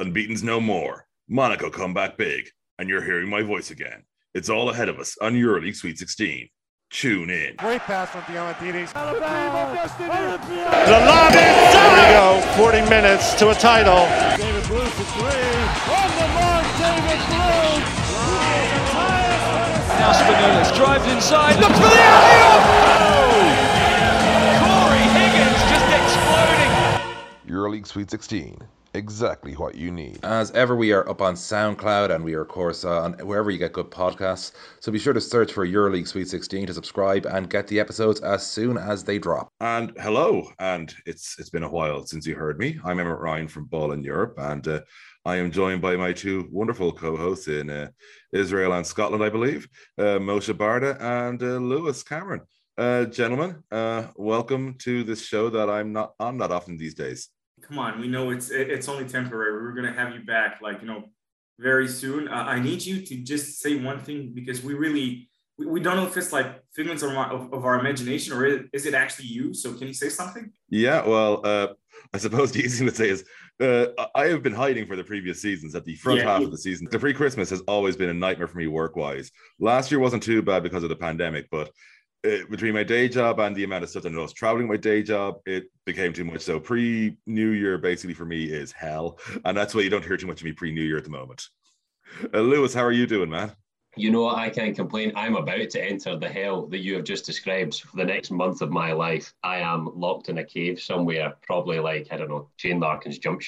Unbeaten's no more. Monaco come back big, and you're hearing my voice again. It's all ahead of us on EuroLeague Sweet 16. Tune in. Great pass from Diamantidis. The lob is There we go. 40 minutes to a title. David Blu for three. On the mark, David Blu. Now Spanoulis drives inside, looks for the alley Cory Higgins just exploding. EuroLeague Sweet 16. Exactly what you need. As ever, we are up on SoundCloud and we are, of course, uh, on wherever you get good podcasts. So be sure to search for EuroLeague Sweet 16 to subscribe and get the episodes as soon as they drop. And hello, and it's it's been a while since you heard me. I'm Emmett Ryan from Ball in Europe, and uh, I am joined by my two wonderful co-hosts in uh, Israel and Scotland, I believe, uh, Moshe Barda and uh, Lewis Cameron. Uh, gentlemen, uh, welcome to this show that I'm not on that often these days. Come on, we know it's it's only temporary. We're gonna have you back, like you know, very soon. Uh, I need you to just say one thing because we really we, we don't know if it's like figments of, our- of, of our imagination or is, is it actually you. So can you say something? Yeah, well, uh, I suppose the easy thing to say is uh, I have been hiding for the previous seasons at the front Yeah. half of the season. The pre Christmas has always been a nightmare for me work wise. Last year wasn't too bad because of the pandemic, but uh, between my day job and the amount of stuff that I was traveling my day job, it became too much. So pre New Year basically for me is hell, and that's why you don't hear too much of me pre New Year at the moment. Uh, Lewis, how are you doing, man? You know, I can't complain. I'm about to enter the hell that you have just described for the next month of my life. I am locked in a cave somewhere, probably like, I don't know, Shane Larkin's jump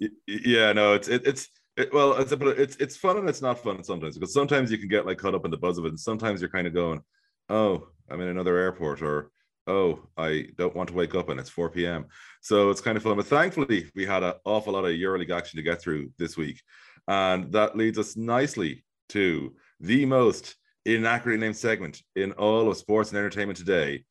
y- Yeah, no, it's it, it's it, well, it's it's it's fun and it's not fun sometimes because sometimes you can get like caught up in the buzz of it, and sometimes you're kind of going, "Oh, I'm in another airport," or "Oh, I don't want to wake up and it's 4 p.m." So it's kind of fun. But thankfully, we had an awful lot of EuroLeague action to get through this week, and that leads us nicely to the most inaccurately named segment in all of sports and entertainment today: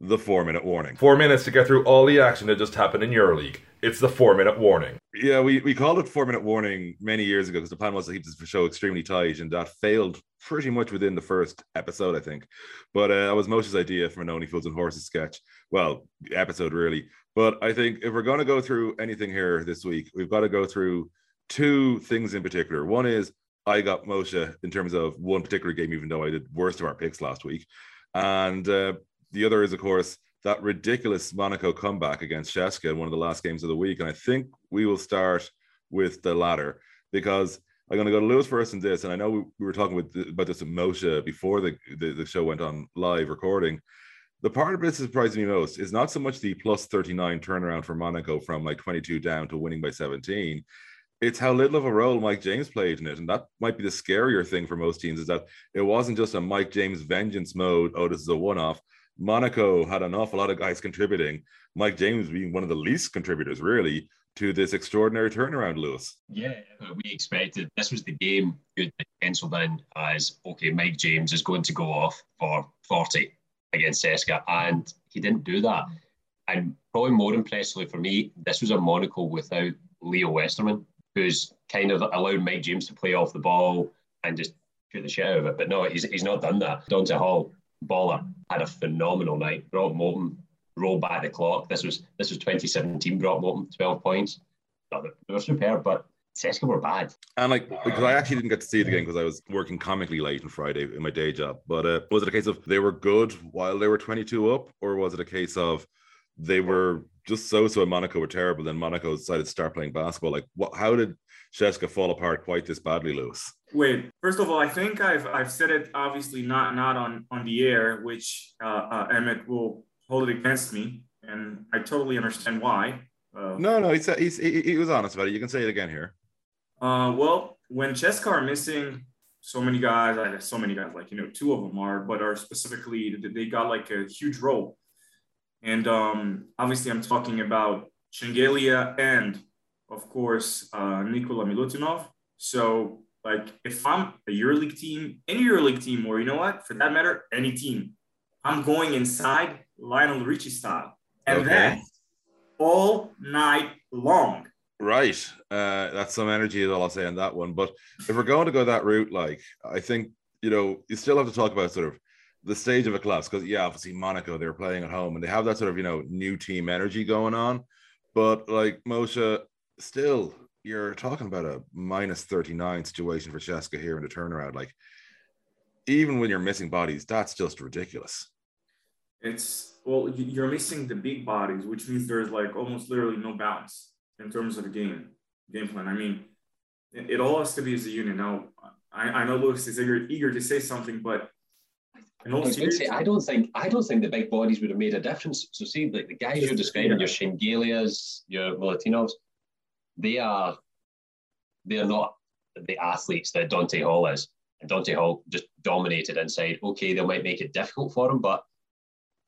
the four-minute warning. Four minutes to get through all the action that just happened in EuroLeague. It's the four minute warning. Yeah, we, we called it four minute warning many years ago because the plan was to keep this show extremely tight, and that failed pretty much within the first episode, I think. But uh, that was Moshe's idea from an Only Fools and Horses sketch. Well, episode really. But I think if we're going to go through anything here this week, we've got to go through two things in particular. One is I got Moshe in terms of one particular game, even though I did worst of our picks last week. And uh, the other is, of course, that ridiculous Monaco comeback against CSKA in one of the last games of the week. And I think we will start with the latter because I'm going to go to Lewis first in this. And I know we, we were talking with, about this with Moshe before the, the, the show went on live recording. The part of this that surprised me most is not so much the plus 39 turnaround for Monaco from like 22 down to winning by 17. It's how little of a role Mike James played in it. And that might be the scarier thing for most teams is that it wasn't just a Mike James vengeance mode. Oh, this is a one off. Monaco had an awful lot of guys contributing. Mike James being one of the least contributors, really, to this extraordinary turnaround, Lewis. Yeah, uh, we expected this was the game good penciled in as okay, Mike James is going to go off for 40 against CSKA, and he didn't do that. And probably more impressively for me, this was a Monaco without Leo Westermann, who's kind of allowed Mike James to play off the ball and just shoot the shit out of it. But no, he's, he's not done that. Donta Hall, baller, had a phenomenal night. Brock Moulton rolled back the clock. This was this was 2017. Brock Moulton, 12 points. They were superb, but CSKA were bad. And like, because I actually didn't get to see it again because I was working comically late on Friday in my day job. But uh, was it a case of they were good while they were 22 up, or was it a case of they were just so so and Monaco were terrible? Then Monaco decided to start playing basketball. Like, what? How did CSKA fall apart quite this badly, Lewis? Wait, first of all, I think I've I've said it obviously not not on on the air, which uh, uh, Emmett will hold it against me, and I totally understand why. Uh, No, no, he said he's, he, he was honest about it. You can say it again here. Uh, well, when CSKA are missing so many guys, I have so many guys, like, you know, two of them are, but are specifically, they got like a huge role. And um, obviously, I'm talking about Shengelia and, of course, uh, Nikola Milutinov. So, like, if I'm a EuroLeague team, any EuroLeague team, or you know what, for that matter, any team, I'm going inside Lionel Richie style. And Okay. that all night long. Right. Uh, that's some energy is all I'll say on that one. But if we're going to go that route, like I think, you know, you still have to talk about sort of the stage of a collapse because yeah, obviously Monaco, they're playing at home and they have that sort of, you know, new team energy going on. But like Moshe, still, you're talking about a minus 39 situation for CSKA here in the turnaround. Like, even when you're missing bodies, that's just ridiculous. It's well, you're missing the big bodies, which means there's like almost literally no balance in terms of the game game plan. I mean, it, it all has to be as a unit. Now, I, I know Lewis is eager, eager to say something, but I, say, I don't think I don't think the big bodies would have made a difference. So see, like the guys you're describing, your Shengelias, your Milutinovs, they are they're not the athletes that Donta Hall is. And Donta Hall just dominated inside. Okay, they might make it difficult for him, but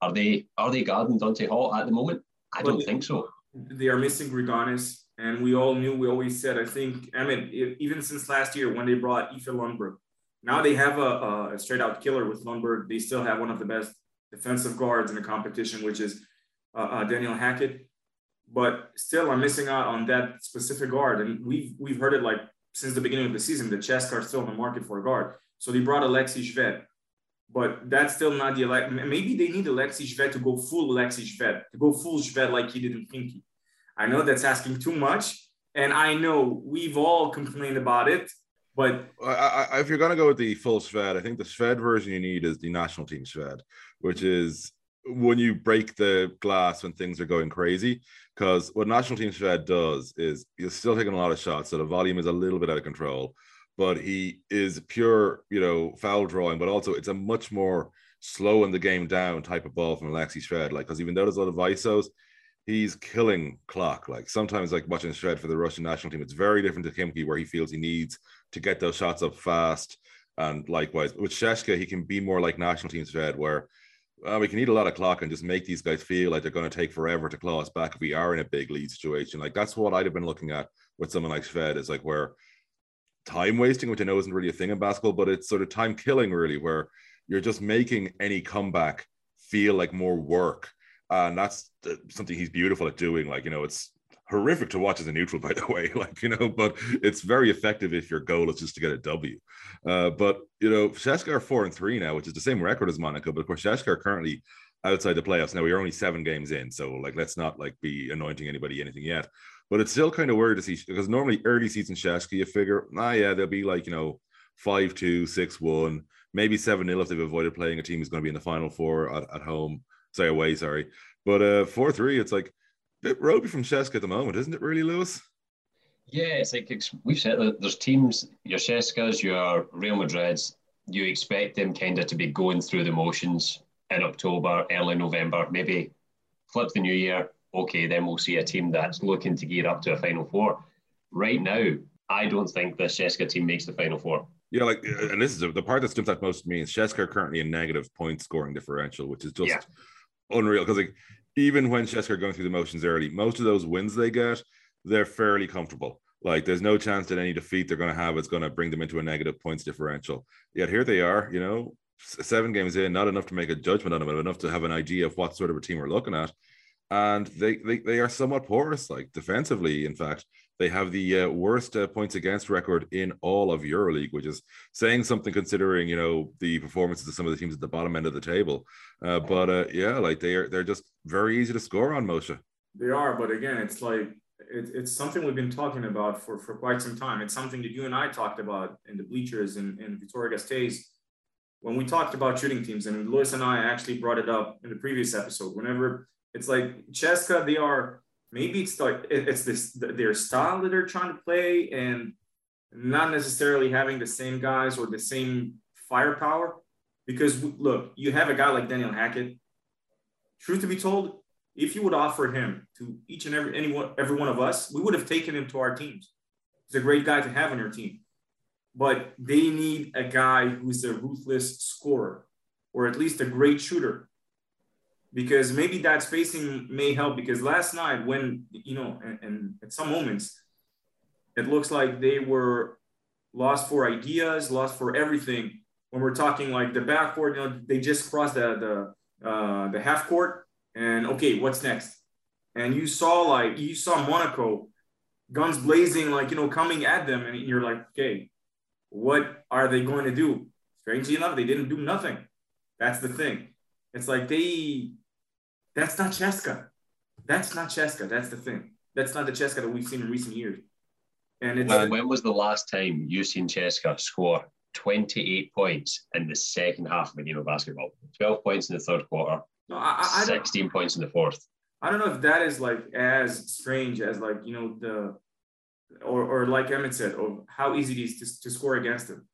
are they are they guarding Donta Hall at the moment? I don't think so. They are missing Grigonis, and we all knew. We always said. I think. I mean, even since last year when they brought Iffe Lundberg, now they have a, a straight out killer with Lundberg. They still have one of the best defensive guards in the competition, which is uh, uh, Daniel Hackett. But still, I'm missing out on that specific guard, and we've we've heard it like since the beginning of the season. The chess are still in the market for a guard, so they brought Alexei Shved but that's still not the elect. Maybe they need Alexei Shved to go full Alexei Shved, to go full Shved like he did in Khimki. I know that's asking too much, and I know we've all complained about it. But I, I, if you're to go with the full Shved, I think the Shved version you need is the national team Shved, which is when you break the glass when things are going crazy. Because what national team Shved does is you're still taking a lot of shots, so the volume is a little bit out of control but he is pure, you know, foul drawing, but also it's a much more slowing the game down type of ball from Alexei Shved. Like, because even though there's a lot of ISOs, he's killing clock. Like sometimes, like watching Shved for the Russian national team, it's very different to Khimki, where he feels he needs to get those shots up fast. And likewise, with CSKA, he can be more like national team Shved, where uh, we can eat a lot of clock and just make these guys feel like they're going to take forever to claw us back if we are in a big lead situation. Like that's what I'd have been looking at with someone like Shved is like where time wasting, which I know isn't really a thing in basketball, but it's sort of time killing, really, where you're just making any comeback feel like more work. And that's uh, something he's beautiful at doing. Like, you know, it's horrific to watch as a neutral, by the way. Like, you know, but it's very effective if your goal is just to get a W. Uh, but, you know, CSKA are four and three now, which is the same record as Monaco. But of course, CSKA are currently outside the playoffs. Now, we're only seven games in. So, like, let's not like be anointing anybody anything yet. But it's still kind of weird to see because normally early season CSKA, you figure, ah, yeah, they'll be like, you know, 5 2, 6 1, maybe 7 0 if they've avoided playing a team who's going to be in the final four at, at home, say away, sorry. But uh 4 3, it's like bit ropey from CSKA at the moment, isn't it, really, Lewis? Yeah, it's like we've said that there's teams, your CSKAs, your Real Madrids, you expect them kind of to be going through the motions in October, early November, maybe flip the new year, okay, then we'll see a team that's looking to gear up to a Final Four. Right now, I don't think the CSKA team makes the Final Four. Yeah, like, and this is the part that jumps out most to me is CSKA are currently a negative point scoring differential, which is just yeah. unreal. Because like, even when CSKA are going through the motions early, most of those wins they get, they're fairly comfortable. Like, there's no chance that any defeat they're going to have is going to bring them into a negative points differential. Yet here they are, you know, seven games in, not enough to make a judgment on them, but enough to have an idea of what sort of a team we're looking at and they, they they are somewhat porous. Like defensively, in fact, they have the uh, worst uh, points against record in all of EuroLeague, which is saying something considering you know the performances of some of the teams at the bottom end of the table. Uh, but uh, yeah, like they are they're just very easy to score on Moshe. They are, but again, it's like it, it's something we've been talking about for for quite some time. It's something that you and I talked about in the bleachers in, in Vitoria Gasteiz when we talked about shooting teams, and Lewis and I actually brought it up in the previous episode. Whenever it's like CSKA, they are maybe it's like it's this their style that they're trying to play and not necessarily having the same guys or the same firepower. Because look, you have a guy like Daniel Hackett. Truth to be told, if you would offer him to each and every anyone, every one of us, we would have taken him to our teams. He's a great guy to have on your team. But they need a guy who's a ruthless scorer, or at least a great shooter because maybe that spacing may help because last night when you know and, and, at some moments it looks like they were lost for ideas lost for everything. When we're talking like the backcourt you know they just crossed the the uh, the half court and okay what's next? And you saw like you saw monaco guns blazing like you know coming at them and you're like okay what are they going to do? Strangely enough they didn't do nothing. That's the thing. It's like they that's not CSKA. That's not CSKA. That's the thing. That's not the CSKA that we've seen in recent years. And it's when, when was the last time you seen CSKA score 28 points in the second half of a game of basketball? 12 points in the third quarter, no, I, I, I 16 points in the fourth. I don't know if that is like as strange as like you know the or or like Emmett said, or how easy it is to, to score against them.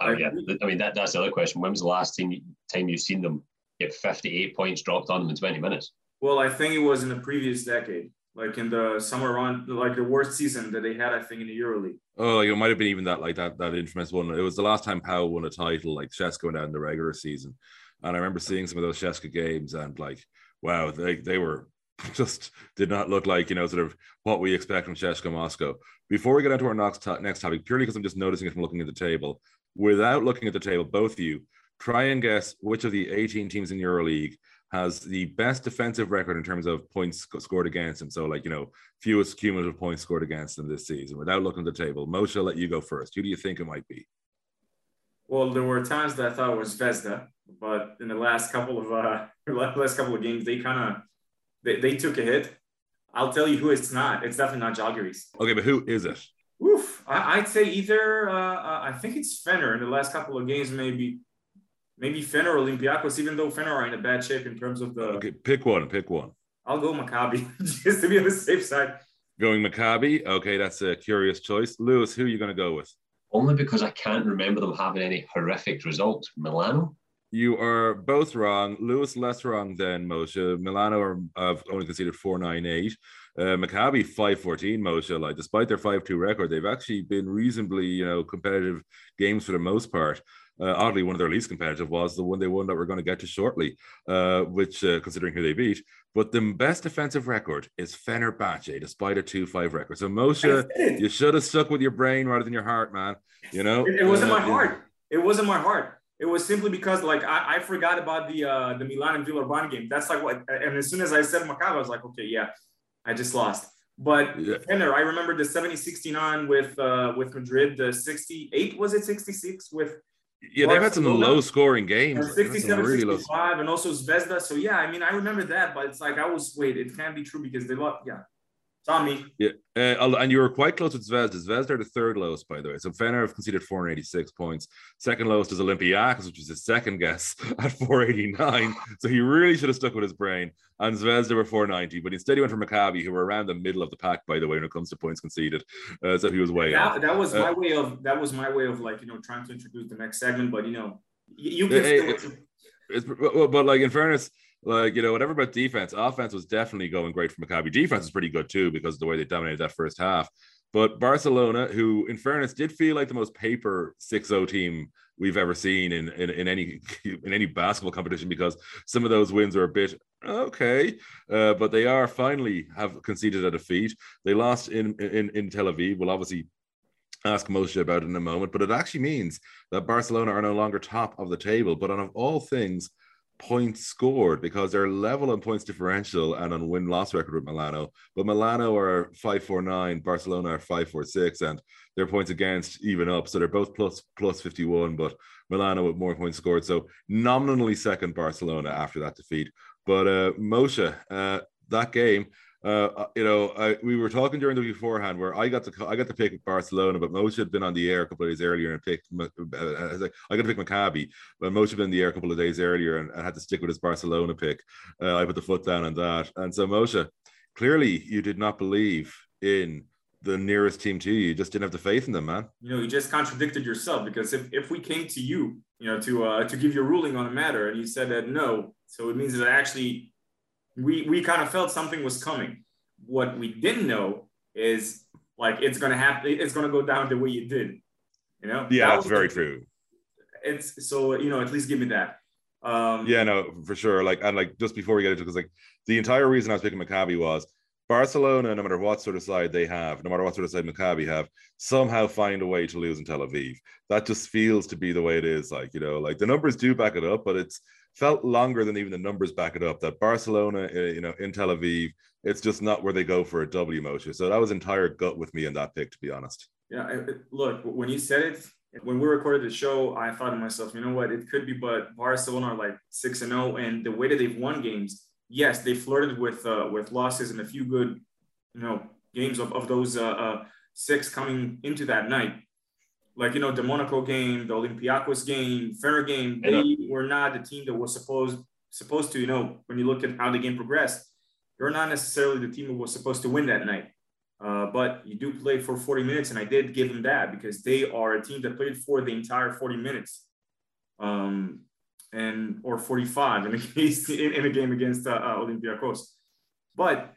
Oh, yeah. I mean that that's the other question. When was the last time time you've seen them get 58 points dropped on them in 20 minutes? Well, I think it was in the previous decade, like in the summer run, like the worst season that they had, I think, in the EuroLeague. Oh, like it might have been even that, like that, that infamous one. It was the last time Pau won a title, like CSKA going down in the regular season, and I remember seeing some of those CSKA games, and like, wow, they they were just did not look like you know sort of what we expect from CSKA Moscow. Before we get into our next next topic, purely because I'm just noticing it from looking at the table, without looking at the table, both of you try and guess which of the 18 teams in EuroLeague has the best defensive record in terms of points scored against them. So, like, you know, fewest cumulative points scored against them this season without looking at the table. Moshe, I'll let you go first. Who do you think it might be? Well, there were times that I thought it was Zvezda, but in the last couple of uh, last couple of games, they kind of they, they took a hit. I'll tell you who it's not. It's definitely not Žalgiris. Okay, but who is it? Oof. I, would say either, uh, uh, I think it's Fener in the last couple of games, maybe. Maybe Fener or Olympiacos, even though Fener are in a bad shape in terms of the. Okay, pick one, pick one. I'll go Maccabi just to be on the safe side. Going Maccabi. Okay, that's a curious choice. Lewis, who are you going to go with? Only because I can't remember them having any horrific results. Milano? You are both wrong. Lewis less wrong than Moshe. Milano are, have only conceded 498. Uh, Maccabi 514, Moshe. Like, despite their 5 2 record, they've actually been reasonably, you know, competitive games for the most part. Uh, oddly, one of their least competitive was the one they won that we're going to get to shortly, uh, which, uh, considering who they beat. But the best defensive record is Fenerbahce, despite a 2 5 record. So, Moshe, you should have stuck with your brain rather than your heart, man. You know, it, it wasn't my heart. It wasn't my heart. It was simply because like I, I forgot about the uh the Milan and Villeurbanne game. That's like what and as soon as I said Maccabi, I was like, okay, yeah, I just lost. But yeah. Fener, I remember the 70-69 with uh with Madrid, the 68 was it 66 with yeah, they've had some low scoring games. 67, really 65, and also Zvezda. So yeah, I mean, I remember that, but it's like I was wait, it can't be true because they lost. Yeah, Tommy. Yeah, uh, and you were quite close with Zvezda. Zvezda are the third lowest, by the way. So Fener have conceded 486 points. Second lowest is Olympiacos, which is his second guess at 489. So he really should have stuck with his brain. And Zvezda were 490, but instead he went for Maccabi, who were around the middle of the pack, by the way, when it comes to points conceded. Uh, so he was way that, off. That was uh, my way of that was my way of like you know trying to introduce the next segment, but you know you can. It, still... it's, but like in fairness like you know whatever about defense offense was definitely going great for maccabi. Defense is pretty good too because of the way they dominated that first half. But barcelona who in fairness did feel like the most paper 6-0 team we've ever seen in, in, in any in any basketball competition because some of those wins are a bit okay uh, but they are finally have conceded a defeat. They lost in in in tel aviv. We'll obviously ask Moshe about it in a moment, but it actually means that Barcelona are no longer top of the table. But on of all things, points scored because they're level on points differential and on win loss record with Milano. But Milano are 549, Barcelona are 546, and their points against even up. So they're both plus plus 51, but Milano with more points scored. So nominally second Barcelona after that defeat. But uh Moshe, uh, that game uh, uh, you know, I, we were talking during the beforehand where I got to I got to pick Barcelona, but Moshe had been on the air a couple of days earlier and picked. Uh, I, like, I got to pick Maccabi, but Moshe had been on the air a couple of days earlier and, and had to stick with his Barcelona pick. Uh, I put the foot down on that, and so Moshe, clearly you did not believe in the nearest team to you. You just didn't have the faith in them, man. You know, you just contradicted yourself because if, if we came to you, you know, to uh, to give you a ruling on a matter, and you said that no, so it means that actually we we kind of felt something was coming. What we didn't know is like it's gonna happen. It's gonna go down the way it did. You know. Yeah, that that's very the, true. It's so you know at least give me that. Um, yeah, no, for sure. Like and like just before we get into because like the entire reason I was picking Maccabi was Barcelona, no matter what sort of side they have, no matter what sort of side Maccabi have, somehow find a way to lose in Tel Aviv. That just feels to be the way it is. Like, you know, like the numbers do back it up, but it's felt longer than even the numbers back it up that Barcelona, uh, you know, in Tel Aviv, it's just not where they go for a W motion. So that was entire gut with me in that pick, to be honest. Yeah, look, when you said it, when we recorded the show, I thought to myself, you know what, it could be, but Barcelona are like six and zero, oh, and the way that they've won games, yes, they flirted with uh, with losses and a few good, you know, games of, of those uh, uh, six coming into that night. Like, you know, the Monaco game, the Olympiacos game, Fener game, they were not the team that was supposed supposed to, you know, when you look at how the game progressed, you're not necessarily the team that was supposed to win that night. Uh, but you do play for 40 minutes, and I did give them that because they are a team that played for the entire 40 minutes, um, and or 45 in a case in, in a game against uh, uh, Olympiacos. But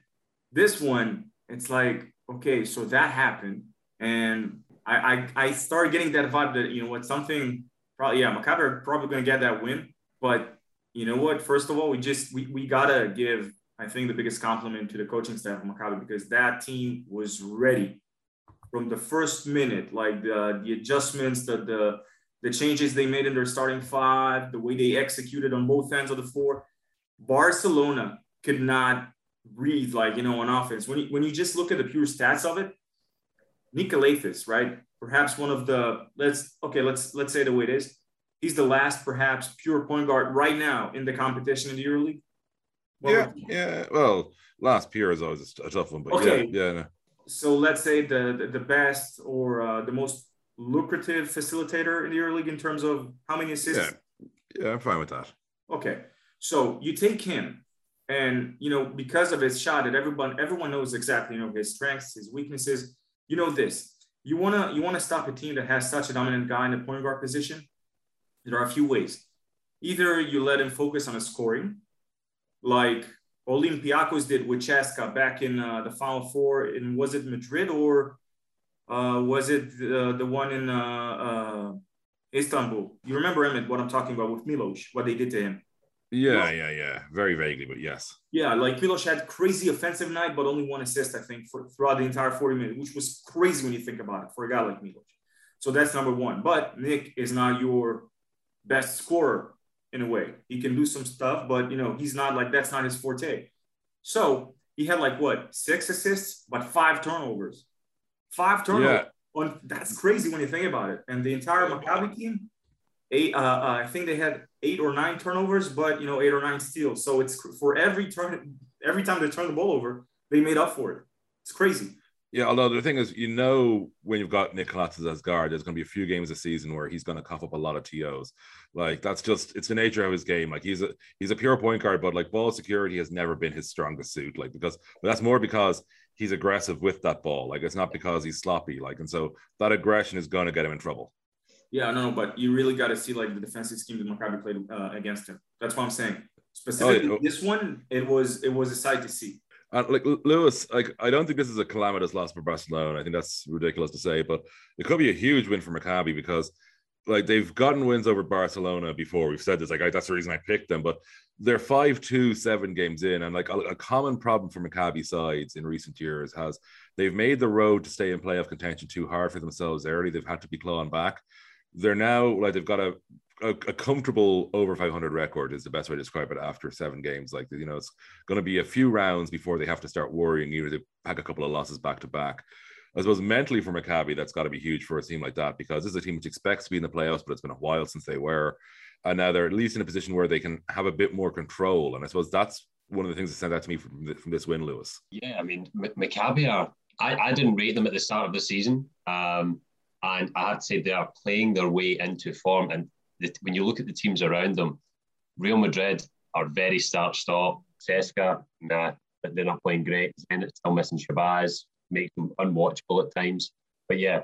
this one, it's like okay, so that happened, and I I, I started getting that vibe that you know what something probably yeah Maccabi are probably going to get that win, but you know what? First of all, we just we, we gotta give I think the biggest compliment to the coaching staff of Maccabi because that team was ready from the first minute, like the the adjustments, the the the changes they made in their starting five, the way they executed on both ends of the floor. Barcelona could not breathe like you know on offense. When you, when you just look at the pure stats of it, Nick Calathes, right? Perhaps one of the let's okay, let's let's say the way it is. He's the last perhaps pure point guard right now in the competition in the EuroLeague. Well, yeah, yeah. Well, last pure is always a tough one, but okay. yeah, yeah. No. So let's say the the, the best or uh, the most lucrative facilitator in the EuroLeague in terms of how many assists. Yeah, yeah, I'm fine with that. Okay, so you take him and you know because of his shot that everyone everyone knows exactly you know his strengths his weaknesses you know this. You want to you want to stop a team that has such a dominant guy in the point guard position? There are a few ways. Either you let him focus on his scoring like olympiacos did with CSKA back in uh, the final four and was it madrid or uh, was it the, the one in uh, uh istanbul? You remember Emmett, what i'm talking about with milos what they did to him yeah, yeah, yeah. Very vaguely, but yes. Yeah, like Milos had crazy offensive night, but only one assist, I think, for throughout the entire 40 minutes, which was crazy when you think about it for a guy like Milos. So that's number one. But Nick is not your best scorer in a way. He can do some stuff, but you know, he's not like that's not his forte. So he had like what six assists, but five turnovers. Five turnovers. Yeah. that's crazy when you think about it. And the entire Maccabi team eight. Uh, uh, I think they had eight or nine turnovers, but you know, eight or nine steals. So it's for every turn, every time they turn the ball over, they made up for it. It's crazy. Yeah, although the thing is, you know, when you've got Nick Calathes as guard, there's going to be a few games a season where he's going to cough up a lot of tos. Like that's just it's the nature of his game. Like he's a he's a pure point guard, but like ball security has never been his strongest suit. Like because but that's more because he's aggressive with that ball. Like it's not because he's sloppy. Like and so that aggression is going to get him in trouble. Yeah, no, but you really got to see like the defensive scheme that Maccabi played uh, against him. That's what I'm saying. Specifically, oh, yeah. this one, it was it was a sight to see. Uh, like Lewis, like I don't think this is a calamitous loss for Barcelona. I think that's ridiculous to say, but it could be a huge win for Maccabi because like they've gotten wins over Barcelona before. We've said this, like I, that's the reason I picked them, but they're five, two, seven games in, and like a, a, common problem for Maccabi sides in recent years has they've made the road to stay in playoff contention too hard for themselves early. They've had to be clawing back they're now like they've got a, a, a comfortable over 500 record is the best way to describe it after seven games. Like you know, it's going to be a few rounds before they have to start worrying. Either they pack a couple of losses back to back. I suppose mentally for Maccabi, that's got to be huge for a team like that because this is a team which expects to be in the playoffs, but it's been a while since they were. And now they're at least in a position where they can have a bit more control. And I suppose that's one of the things that sent out to me from, from this win, Lewis. Yeah, I mean, Maccabi are, I, I didn't rate them at the start of the season. Um, and I had to say they are playing their way into form. And the, when you look at the teams around them, Real Madrid are very start stop. CSKA, nah, but they're not playing great. Zenit still missing Shabazz, makes them unwatchable at times. But yeah,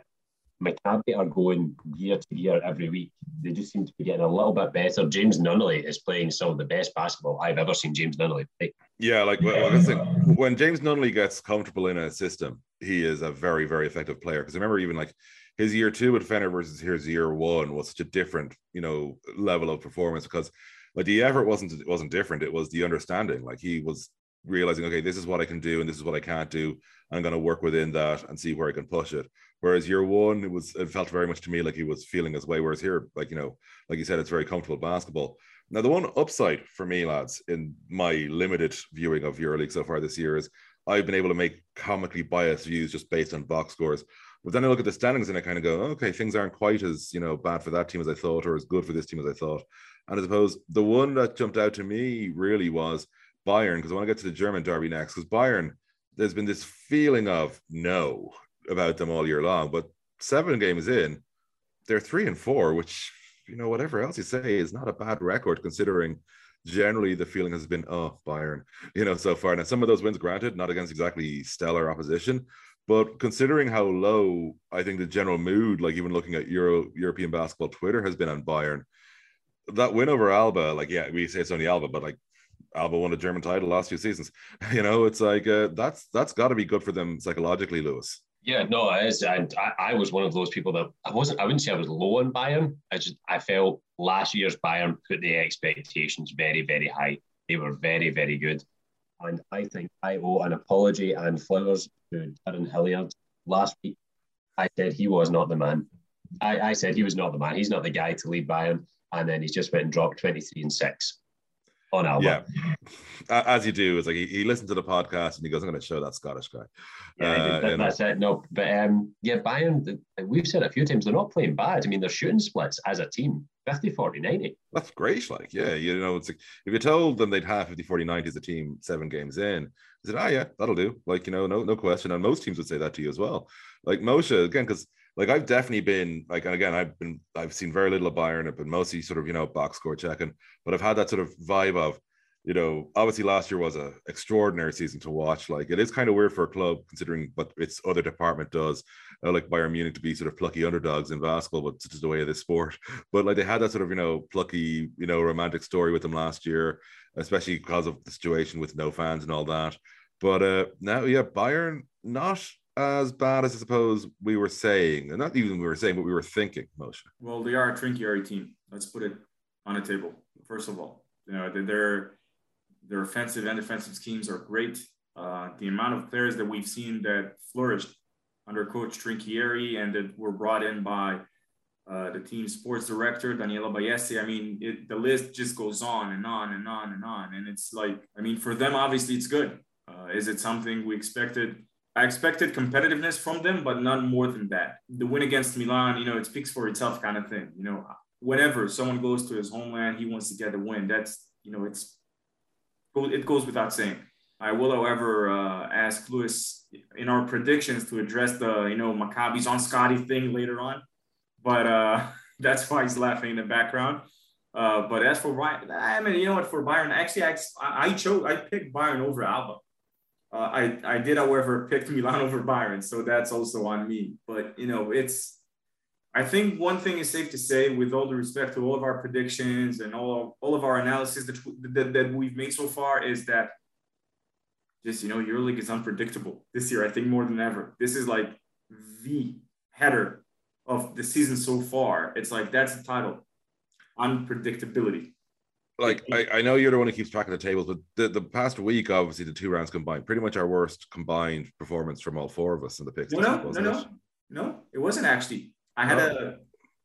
Maccabi are going year to year every week. They just seem to be getting a little bit better. James Nunnally is playing some of the best basketball I've ever seen James Nunnally play. Yeah, like well, when James Nunnally gets comfortable in a system, he is a very, very effective player. Because I remember even like his year two with Fener versus his year one was such a different, you know, level of performance because like the effort wasn't it wasn't different. It was the understanding. Like he was realizing, okay, this is what I can do and this is what I can't do. I'm going to work within that and see where I can push it. Whereas year one, it was it felt very much to me like he was feeling his way. Whereas here, like you know, like you said, it's very comfortable basketball. Now, the one upside for me, lads, in my limited viewing of EuroLeague so far this year is I've been able to make comically biased views just based on box scores. But then I look at the standings and I kind of go, okay, things aren't quite as you know bad for that team as I thought, or as good for this team as I thought. And I suppose the one that jumped out to me really was Bayern, because I want to get to the German derby next, because Bayern, there's been this feeling of no, about them all year long, but seven games in, they're three and four, which you know whatever else you say is not a bad record considering generally the feeling has been oh Bayern, you know so far. Now some of those wins, granted, not against exactly stellar opposition, but considering how low I think the general mood, like even looking at Euro European basketball Twitter, has been on Bayern, that win over Alba, like yeah, we say it's only Alba, but like Alba won a German title last few seasons. You know, it's like uh, that's that's got to be good for them psychologically, Lewis. Yeah, no. And I, I was one of those people that I wasn't, I wouldn't say I was low on Bayern. I just, I felt last year's Bayern put the expectations very, very high. They were very, very good. And I think I owe an apology and flowers to Darrun Hilliard last week. I said he was not the man. I, I said he was not the man. He's not the guy to lead Bayern. And then he's just went and dropped 23 and 6 on Alba. Yeah, as you do. It's like he, he listened to the podcast and he goes, "I'm going to show that Scottish guy." Yeah, uh, that, that's it. No, but um, yeah, Bayern. We've said a few times they're not playing bad. I mean, they're shooting splits as a team. 50 40 90 that's great like yeah you know it's like if you told them they'd have 50 40 90 as a team seven games in I said ah yeah that'll do like you know no no question and most teams would say that to you as well like Moshe again because like I've definitely been like, and again, I've been, I've seen very little of Bayern. I've been mostly sort of, you know, box score checking, but I've had that sort of vibe of, you know, obviously last year was a extraordinary season to watch. Like it is kind of weird for a club considering what its other department does. I like Bayern Munich to be sort of plucky underdogs in basketball, but it's just the way of this sport. But like they had that sort of, you know, plucky, you know, romantic story with them last year, especially because of the situation with no fans and all that. But uh now, yeah, Bayern not as bad as I suppose we were saying, and not even we were saying, but we were thinking, Moshe. Well, they are a Trinchieri team. Let's put it on a table. First of all, you know their their offensive and defensive schemes are great. Uh, the amount of players that we've seen that flourished under Coach Trinchieri and that were brought in by uh, the team sports director Daniele Baiesi. I mean, it, the list just goes on and on and on and on. And it's like, I mean, for them, obviously, it's good. Uh, is it something we expected? I expected competitiveness from them, but not more than that. The win against Milan, you know, it speaks for itself, kind of thing. You know, whenever someone goes to his homeland, he wants to get the win. That's, you know, it's it goes without saying. I will, however, uh, ask Lewis in our predictions to address the, you know, Maccabi's on Scotty thing later on, but uh, that's why he's laughing in the background. Uh, but as for Bayern, I mean, you know what? For Bayern, actually, I, I chose, I picked Bayern over Alba. Uh, I, I did, however, pick Milan over Bayern, so that's also on me. But you know, it's. I think one thing is safe to say, with all the respect to all of our predictions and all all of our analysis that, that, that we've made so far, is that just you know, EuroLeague is unpredictable this year. I think more than ever. This is like the header of the season so far. It's like that's the title, unpredictability like I, I know you're the one who keeps track of the tables, but the, the past week, obviously, the two rounds combined, pretty much our worst combined performance from all four of us in the picks. No, no, no, no, no, it wasn't actually. I had no. a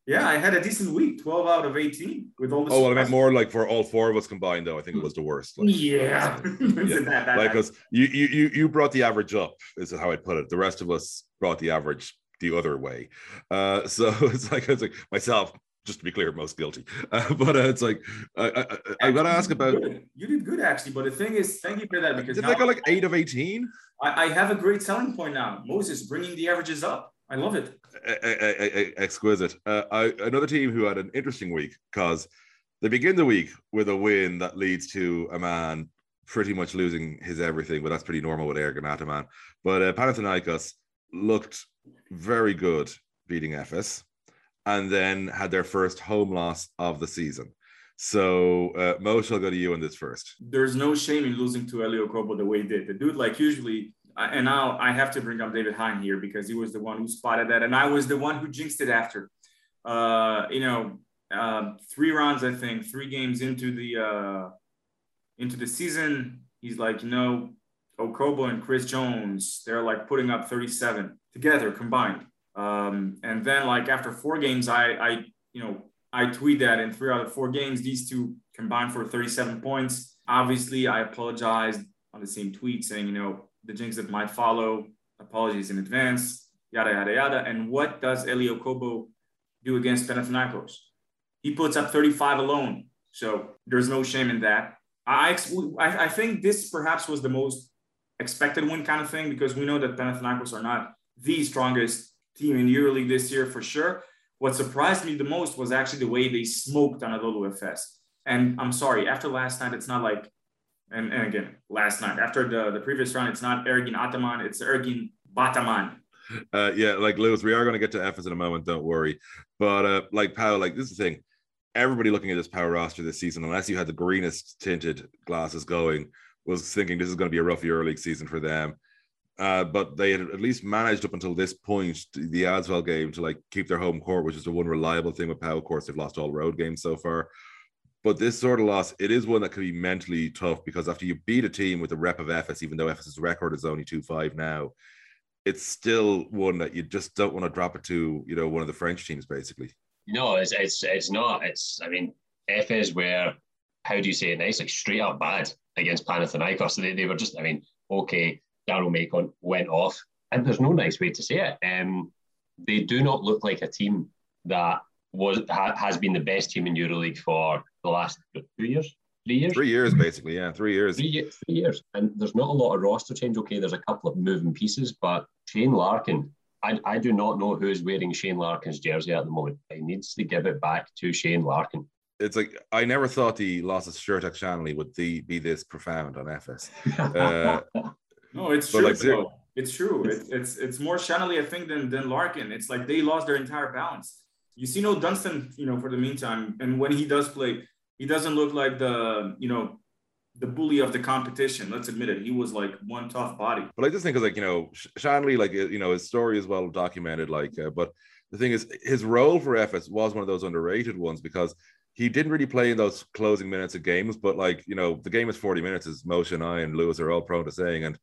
yeah, I had a decent week, 12 out of 18 with all the Oh, well, I meant more like for all four of us combined, though. I think it was the worst. Like, yeah. yeah. that, that, like, because you, you, you brought the average up, is how I'd put it. The rest of us brought the average the other way. Uh, so it's like, it's like myself, just to be clear, most guilty. Uh, but uh, it's like I, I, I got to ask about. You did good actually, but the thing is, thank you for that because did I go like eight of eighteen? I, I, have a great selling point now. Moses bringing the averages up. I love it. exquisite. Uh, I, another team who had an interesting week because they begin the week with a win that leads to a man pretty much losing his everything, but that's pretty normal with Ergin Ataman. But uh, Panathinaikos looked very good beating Efes and then had their first home loss of the season. So uh, Moshe, I'll go to you on this first. There's no shame in losing to Elie Okobo the way he did. The dude, like usually, and now I have to bring up David Hein here because he was the one who spotted that, and I was the one who jinxed it after. Uh, you know, uh, three rounds, I think, three games into the uh, into the season, he's like, you know, Okobo and Chris Jones, they're like putting up 37 together combined. Um, and then like after four games, I, I, you know, I tweet that in three out of four games, these two combined for 37 points. Obviously, I apologized on the same tweet saying, you know, the jinx that might follow, apologies in advance, yada, yada, yada. And what does Elie Okobo do against Panathinaikos? He puts up 35 alone. So there's no shame in that. I, I, I think this perhaps was the most expected win kind of thing because we know that Panathinaikos are not the strongest team in EuroLeague this year for sure. What surprised me the most was actually the way they smoked Anadolu Efes. And I'm sorry, after last night, it's not like, and, and again, last night, after the, the previous round, it's not Ergin Ataman, it's Ergin Bataman. Uh, yeah, like Lewis, we are going to get to Efes in a moment. Don't worry. But uh, like Powell, like this is the thing. Everybody looking at this power roster this season, unless you had the greenest tinted glasses going, was thinking this is going to be a rough EuroLeague season for them. Uh, but they had at least managed up until this point, the Asvel game, to like keep their home court, which is the one reliable thing with Powell. Of course, they've lost all road games so far. But this sort of loss, it is one that can be mentally tough because after you beat a team with a rep of Efes, even though Efes's record is only 2 5 now, it's still one that you just don't want to drop it to, you know, one of the French teams, basically. No, it's it's it's not. It's I mean, Efes were how do you say it nice, like straight up bad against Panathinaikos. They, they were just, I mean, okay, Daryl Macon went off, and there's no nice way to say it. Um, they do not look like a team that was ha, has been the best team in EuroLeague for the last two years, three years, three years basically, yeah, three years, three, three years, and there's not a lot of roster change. Okay, there's a couple of moving pieces, but Shane Larkin. I, I do not know who's wearing Shane Larkin's jersey at the moment. He needs to give it back to Shane Larkin it's like I never thought the loss of Sertaç Şanlı would the, be this profound on Efes. Uh, no, it's true. Like, it's true. It's it's it's more Şanlı, I think, than than Larkin. It's like they lost their entire balance. You see, no Dunston, you know, for the meantime, and when he does play, he doesn't look like the you know the bully of the competition. Let's admit it. He was like one tough body. But I just think is like you know Şanlı, like you know, his story is well documented. Like, uh, but the thing is, his role for Efes was one of those underrated ones because he didn't really play in those closing minutes of games. But like you know, the game is forty minutes, as Moshe and I and Lewis are all prone to saying, and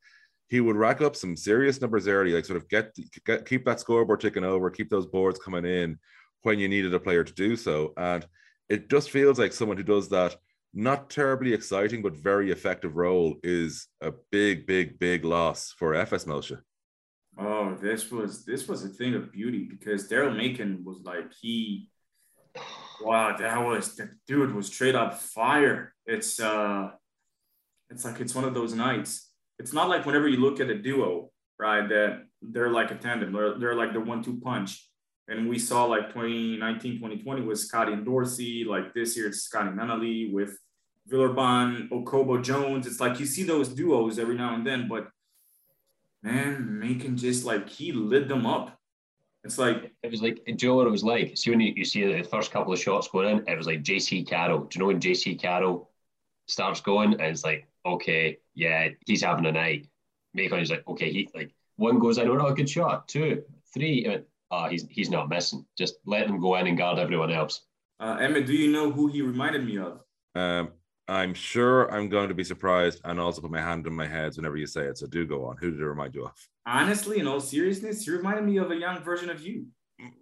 he would rack up some serious numbers early, like sort of get, get keep that scoreboard ticking over, keep those boards coming in when you needed a player to do so. And it just feels like someone who does that not terribly exciting but very effective role is a big, big, big loss for Efes Moshe. Oh, this was this was a thing of beauty because Daryl Macon was like he wow, that was the dude was straight up fire. It's uh it's like it's one of those nights it's not like whenever you look at a duo, right, that they're like a tandem. They're, they're like the one-two punch. And we saw like 2019, 2020 with Scottie and Dorsey. Like this year, it's Scottie Nunnally with Villarban, Okobo Jones. It's like you see those duos every now and then, but man, Macon just like he lit them up. It's like it was like Joe. What it was like. See when you, you see the first couple of shots going in, it was like Jaycee Carroll. Do you know when Jaycee Carroll starts going and it's like okay, yeah, he's having a night. Macon's like, okay, he like one goes in, oh, good shot, two, three, uh, he's he's not missing. Just let them go in and guard everyone else. Uh, Emmett, do you know who he reminded me of? Um, I'm sure I'm going to be surprised and also put my hand on my head whenever you say it. So do go on. Who did it remind you of? Honestly, in all seriousness, he reminded me of a young version of you.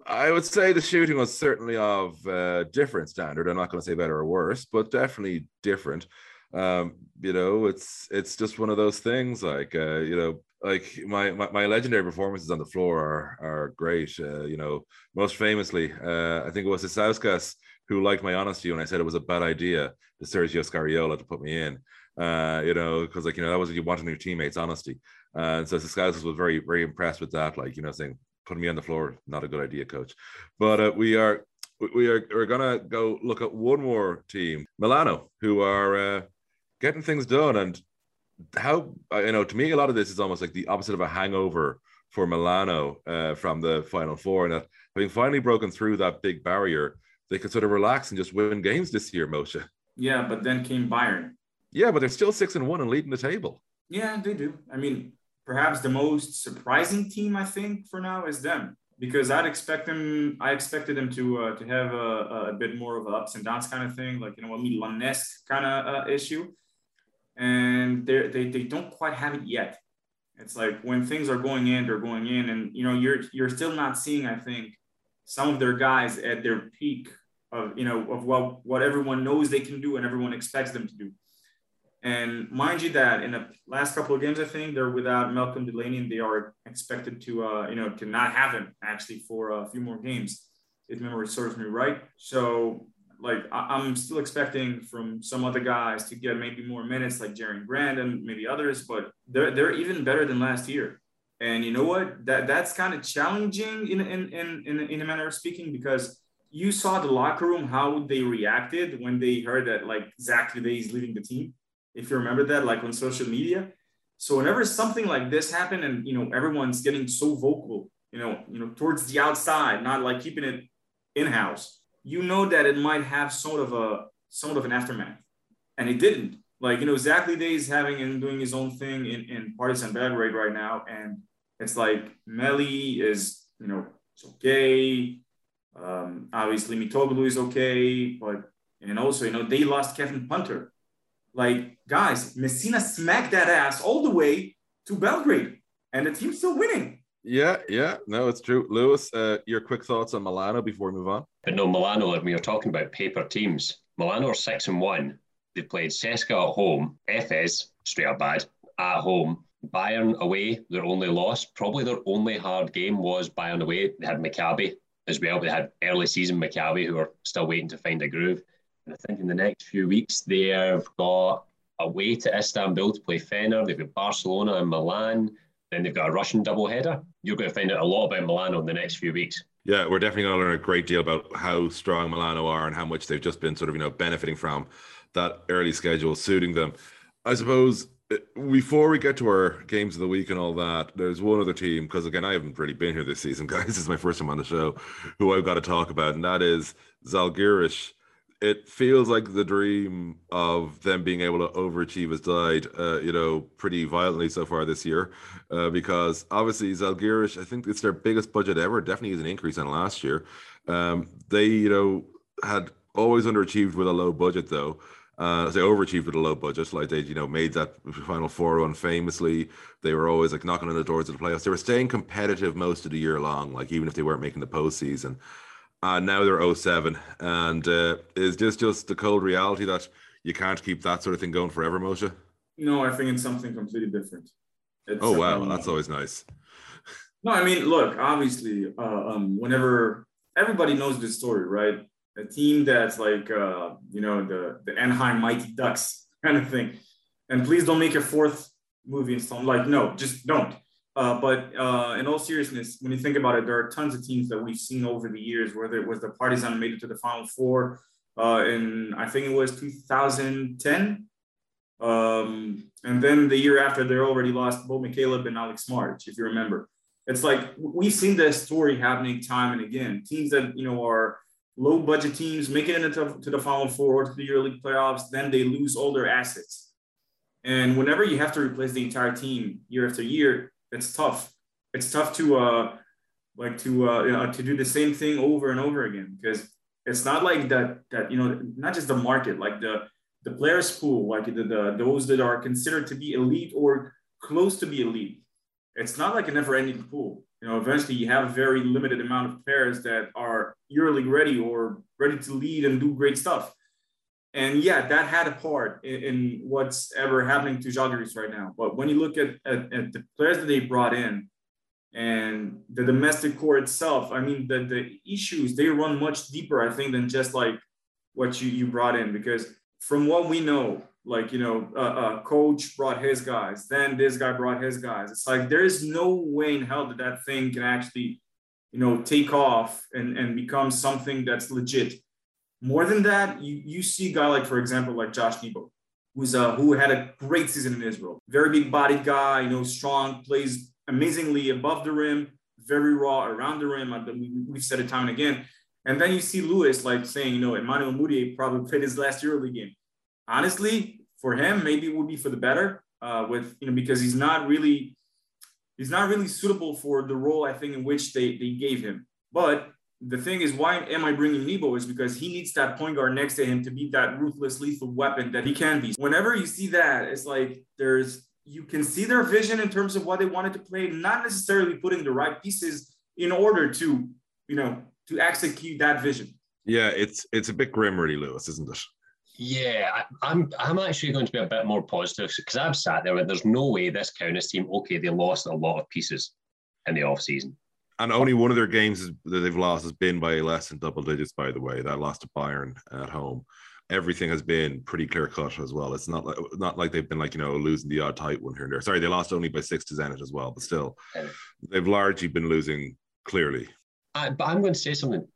I would say the shooting was certainly of uh, different standard. I'm not going to say better or worse, but definitely different um, you know, it's it's just one of those things. Like uh, you know, like my, my, my legendary performances on the floor are are great. Uh, you know, most famously, uh, I think it was Isauskas who liked my honesty when I said it was a bad idea to Sergio Scariolo to put me in. Uh, you know, because like you know that was what you wanted your teammates' honesty. and so Isauskas was very very impressed with that. Like you know, saying putting me on the floor not a good idea, coach. But uh, we are we are we're gonna go look at one more team, Milano, who are uh, getting things done. And how you know, to me, a lot of this is almost like the opposite of a hangover for Milano uh, from the Final Four, and that having finally broken through that big barrier, they could sort of relax and just win games this year, Moshe. Yeah, but then came Bayern. Yeah, but they're still six and one and leading the table. Yeah, they do. I mean, perhaps the most surprising team I think for now is them because I'd expect them. I expected them to uh, to have a, a bit more of a ups and downs kind of thing, like you know a Milan kind of uh, issue and they they don't quite have it yet. It's like when things are going in, they're going in, and you know you're you're still not seeing. I think some of their guys at their peak of you know of what what everyone knows they can do and everyone expects them to do. And mind you, that in the last couple of games, I think they're without Malcolm Delaney, and they are expected to uh, you know to not have him actually for a few more games, if memory serves me right. So like I, am still expecting from some other guys to get maybe more minutes, like Jerian Grant and maybe others, but they're they're even better than last year. And you know what? That that's kind of challenging in in in in, in a manner of speaking because you saw the locker room how they reacted when they heard that like Zach LeDay is leaving the team. If you remember that, like on social media. So whenever something like this happened, and you know everyone's getting so vocal, you know, you know, towards the outside, not like keeping it in house, you know that it might have sort of a sort of an aftermath, and it didn't. Like you know, Zach LeDay is having and doing his own thing in in Partizan Belgrade right now, and it's like Melli is you know it's okay. Um, obviously, Mitoglou is okay, but and also you know they lost Kevin Punter. Like guys, Messina smacked that ass all the way to Belgrade, and the team's still winning. Yeah, yeah, no, it's true. Lewis, uh, your quick thoughts on Milano before we move on? But no, Milano, we are talking about paper teams. Milano are six and one. They played CSKA at home, Efes, straight up bad, at home. Bayern away, their only loss, probably their only hard game was Bayern away. They had Maccabi as well. They had early season Maccabi who are still waiting to find a groove. And I think in the next few weeks, they've got away to Istanbul to play Fener. They've got Barcelona and Milan. Then they've got a Russian double header. You're going to find out a lot about Milano in the next few weeks. Yeah, we're definitely going to learn a great deal about how strong Milano are and how much they've just been sort of, you know, benefiting from that early schedule suiting them. I suppose uh, before we get to our games of the week and all that, there's one other team because again, I haven't really been here this season, guys. This is my first time on the show, who I've got to talk about, and that is Zalgiris. It feels like the dream of them being able to overachieve has died, uh, you know, pretty violently so far this year, uh, because obviously Zalgiris, I think it's their biggest budget ever. Definitely is an increase on last year. Um, they, you know, had always underachieved with a low budget though. Uh, they overachieved with a low budget, like they, you know, made that final four run famously. They were always like knocking on the doors of the playoffs. They were staying competitive most of the year long, like even if they weren't making the postseason. And now they're 07. And uh, is this just the cold reality that you can't keep that sort of thing going forever, Moshe? No, I think it's something completely different. It's, oh wow, um, that's always nice. No, I mean, look, obviously, uh, um, whenever everybody knows this story, right? a team that's like uh, you know the the Anaheim Mighty Ducks kind of thing. And please don't make a fourth movie installment. Like no, just don't. Uh, but uh, in all seriousness, when you think about it, there are tons of teams that we've seen over the years. Whether it was the Partizan made it to the Final Four uh, in I think it was 2010, um, and then the year after they already lost Bo McCaleb and Aleks Marić, if you remember. It's like we've seen this story happening time and again. Teams that you know are low budget teams make it into to the Final Four or to the EuroLeague playoffs, then they lose all their assets. And whenever you have to replace the entire team year after year, it's tough. It's tough to uh, like to uh, you know, to do the same thing over and over again because it's not like that that you know not just the market like the the players pool like the, the those that are considered to be elite or close to be elite. It's not like a never ending pool you know, eventually you have a very limited amount of players that are EuroLeague ready or ready to lead and do great stuff. And yeah, that had a part in, in what's ever happening to Žalgiris right now. But when you look at, at, at, the players that they brought in and the domestic core itself, I mean, the, the issues, they run much deeper, I think, than just like what you, you brought in. Because from what we know, like you know a, a, coach brought his guys then this guy brought his guys it's like there is no way in hell that that thing can actually you know take off and, and become something that's legit more than that you, you see a guy like for example like josh nebo who's uh who had a great season in israel very big bodied guy you know strong plays amazingly above the rim very raw around the rim we've said it time and again and then you see lewis like saying you know emmanuel mudiay probably played his last EuroLeague game honestly, for him, maybe it would be for the better. Uh, with you know because he's not really he's not really suitable for the role I think in which they they gave him. But the thing is, why am I bringing Nebo? Is because he needs that point guard next to him to be that ruthless, lethal weapon that he can be. Whenever you see that, it's like there's you can see their vision in terms of what they wanted to play, not necessarily putting the right pieces in order to you know to execute that vision. Yeah, it's it's a bit grim, really, Lewis, isn't it? Yeah, I, am I'm, I'm actually going to be a bit more positive because I've sat there and there's no way this Kaunas team, okay, they lost a lot of pieces in the off season. And only one of their games that they've lost has been by less than double digits, by the way. That lost to Bayern at home. everything has been pretty clear cut as well. It's not like not like they've been like you know losing the odd tight one here and there. Sorry, they lost only by six to Zenit as well, but still, they've largely been losing clearly. Uh, but I'm going to say something.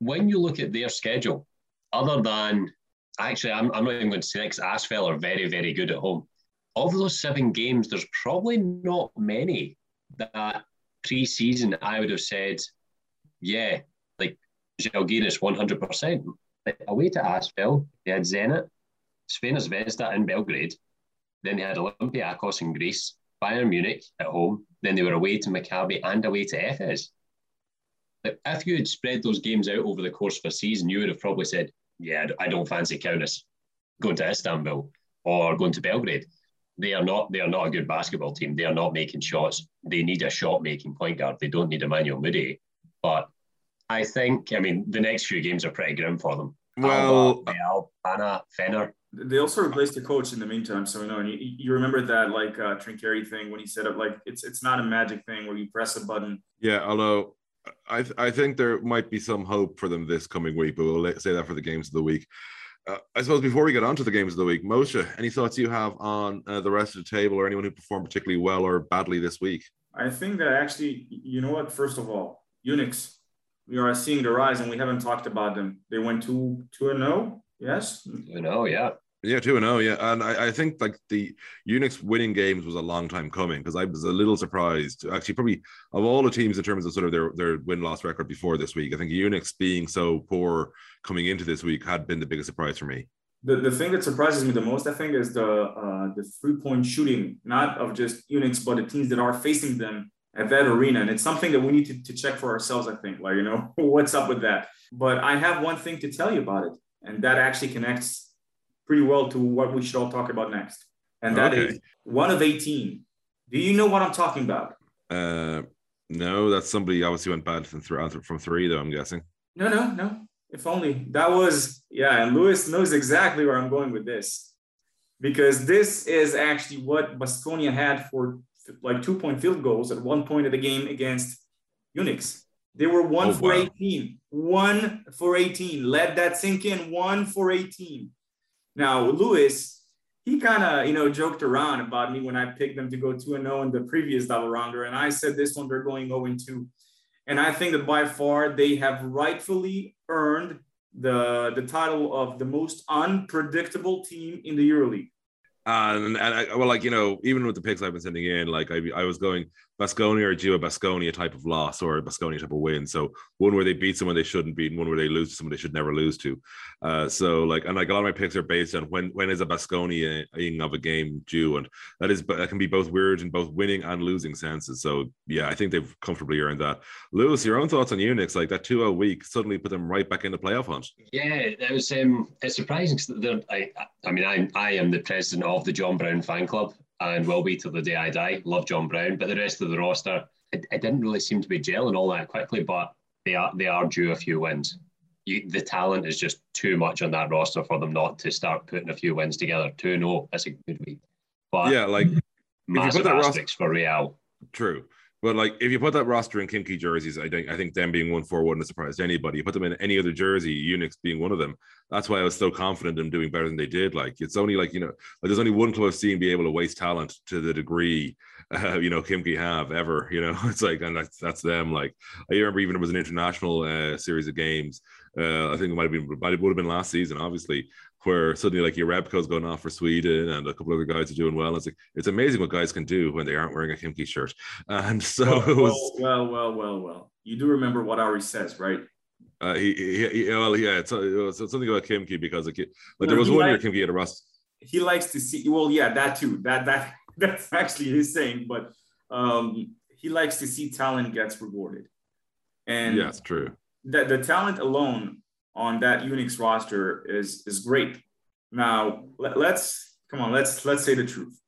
When you look at their schedule, other than actually, I'm, I'm not even going to say because Asvel are very very good at home. Of those seven games, there's probably not many that pre-season I would have said, yeah, like Žalgiris 100%. Away to Asvel, they had Zenit, Crvena Zvezda in Belgrade, then they had Olympiacos in Greece, Bayern Munich at home, then they were away to Maccabi and away to Efes. Like, if you had spread those games out over the course of a season, you would have probably said, yeah, I don't fancy Kaunas going to Istanbul or going to Belgrade. They are not. They are not a good basketball team. They are not making shots. They need a shot making point guard. They don't need Emmanuel Mudiay. But I think, I mean, the next few games are pretty grim for them. Well, Alba, Anna, Fener. They also replaced the coach in the meantime, so you know, and you, you remember that like uh, Trinchieri thing when he said it like it's it's not a magic thing where you press a button. Yeah, although I th- I think there might be some hope for them this coming week, but we'll say that for the games of the week. Uh, I suppose before we get on to the games of the week, Moshe, any thoughts you have on uh, the rest of the table or anyone who performed particularly well or badly this week? I think that actually, you know what? First of all, UNICS, we are seeing the rise, and we haven't talked about them. They went two two and zero. Yes. You know, yeah. Yeah, two and zero. Yeah, and I, I think like the UNICS winning games was a long time coming because I was a little surprised. Actually, probably of all the teams in terms of sort of their their win loss record before this week, I think UNICS being so poor coming into this week had been the biggest surprise for me. The, the thing that surprises me the most, I think, is the uh, the three point shooting, not of just UNICS, but the teams that are facing them at that arena. And it's something that we need to, to check for ourselves, I think, like, you know, what's up with that. But I have one thing to tell you about it, and that actually connects pretty well to what we should all talk about next. And that Okay. is one of 18. Do you know what I'm talking about? Uh, no, that's somebody obviously went bad from three, from three, though. I'm guessing. No, no, no. If only that was, yeah. And Lewis knows exactly where I'm going with this because this is actually what Baskonia had for like two point field goals at one point of the game against UNICS. They were one Oh, for wow. 18. One for 18. Let that sink in. One for 18. Now, Lewis, he kind of, you know, joked around about me when I picked them to go 2 and 0 in the previous double rounder. And I said this one, they're going 0 and 2. And I think that by far they have rightfully earned the, the title of the most unpredictable team in the EuroLeague. Uh, and, and I, well, like you know, even with the picks I've been sending in, like I, I was going Baskonia or Gio Baskonia type of loss or a Baskonia type of win. So one where they beat someone they shouldn't beat, and one where they lose to someone they should never lose to. Uh, so like, and like a lot of my picks are based on when when is a Baskonia of a game due, and that is that can be both weird in both winning and losing senses. So yeah, I think they've comfortably earned that. Lewis, your own thoughts on UNICS? Like that 2-0 week suddenly put them right back in the playoff hunt. Yeah, it was. Um, it's surprising. 'cause I, I mean, I, I am the president of the John Brown fan club and will be till the day I die. Love John Brown, but the rest of the roster, it, it didn't really seem to be gelling all that quickly. But they are they are due a few wins. You, the talent is just too much on that roster for them not to start putting a few wins together. Two no, oh, that's a good week. But yeah, like massive that roster- for Real. True. But like if you put that roster in Khimki jerseys, I think I think them being one four wouldn't surprised anybody. You put them in any other jersey, UNICS being one of them. That's why I was so confident in doing better than they did. Like it's only like you know, like there's only one club I've seen be able to waste talent to the degree uh, you know Khimki have ever. You know, it's like and that's that's them. Like I remember even it was an international uh, series of games. Uh, I think it might have been but it would have been last season, obviously, where suddenly like your Rebko's going off for Sweden and a couple other guys are doing well. It's like it's amazing what guys can do when they aren't wearing a Khimki shirt. And so well, it was well, well, well, well, well. You do remember what Ari says, right? uh, he, he, he well yeah it's, uh, it was something about Khimki because like, like No, there was one year liked- Khimki had a rust. he likes to see well yeah that too that that that's actually his saying but um he likes to see talent gets rewarded and Yes, true. That the talent alone on that UNICS roster is is great. Now let, let's come on let's let's say the truth.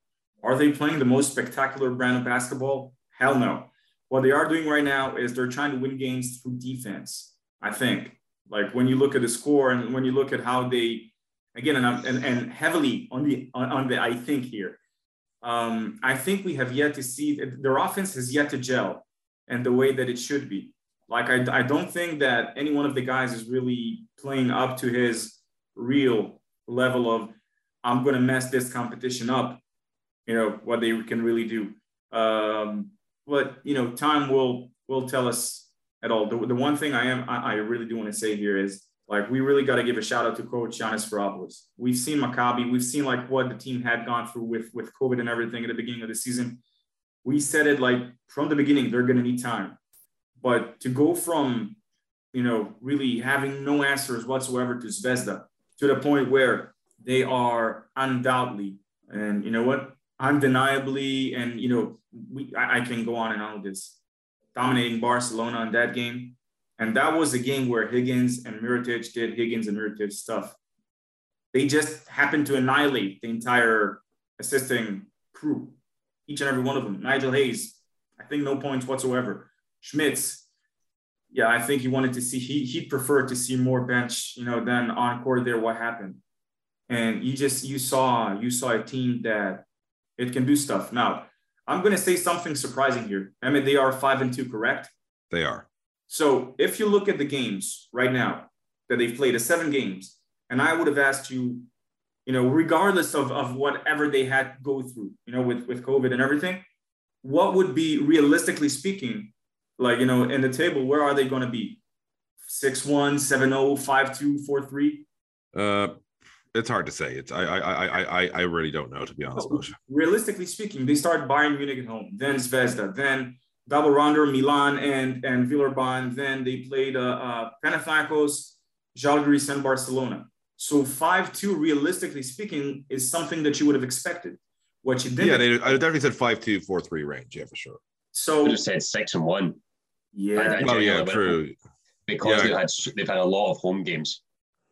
Are they playing the most spectacular brand of basketball? Hell no. What they are doing right now is they're trying to win games through defense i think. Like when you look at the score and when you look at how they again and, and, and heavily on the on, on the i think here um, i think we have yet to see their offense has yet to gel and the way that it should be like I, I don't think that any one of the guys is really playing up to his real level of I'm going to mess this competition up. You know what they can really do. Um, but you know, time will will tell us at all. The, the one thing I am I, I really do want to say here is like we really got to give a shout out to Coach Giannis Sfairopoulos. We've seen Maccabi, we've seen like what the team had gone through with with COVID and everything at the beginning of the season. We said it like from the beginning they're going to need time, but to go from you know really having no answers whatsoever to Zvezda to the point where they are undoubtedly and you know what undeniably and you know we I, I can go on and on with this dominating Barcelona in that game and that was a game where Higgins and Mirotic did Higgins and Mirotic stuff. They just happened to annihilate the entire assisting crew, each and every one of them. Nigel Hayes, I think no points whatsoever. Schmitz, yeah, I think he wanted to see, he, he preferred to see more bench, you know, than on court there, what happened. And you just, you saw, you saw a team that it can do stuff. Now, I'm going to say something surprising here. I mean, they are five and two, correct? They are. So if you look at the games right now that they've played, the seven games, and I would have asked you, you know, regardless of, of whatever they had to go through, you know, with, with COVID and everything, what would be realistically speaking, like, you know, in the table, where are they going to be? 6 1, 7 0, 5 2, 4 3? Uh, it's hard to say. It's I I I I I really don't know to be honest. But realistically speaking, they start Bayern Munich at home, then Zvezda, then double rounder Milan and and Villeurbanne. Then they played uh, uh, Panathinaikos, Žalgiris, and Barcelona. So five two, realistically speaking, is something that you would have expected. What you did, yeah, they, I definitely said five two, four three range, yeah, for sure. So I just said six and one. Yeah, oh yeah, true. Because Yeah. they've had they've had a lot of home games.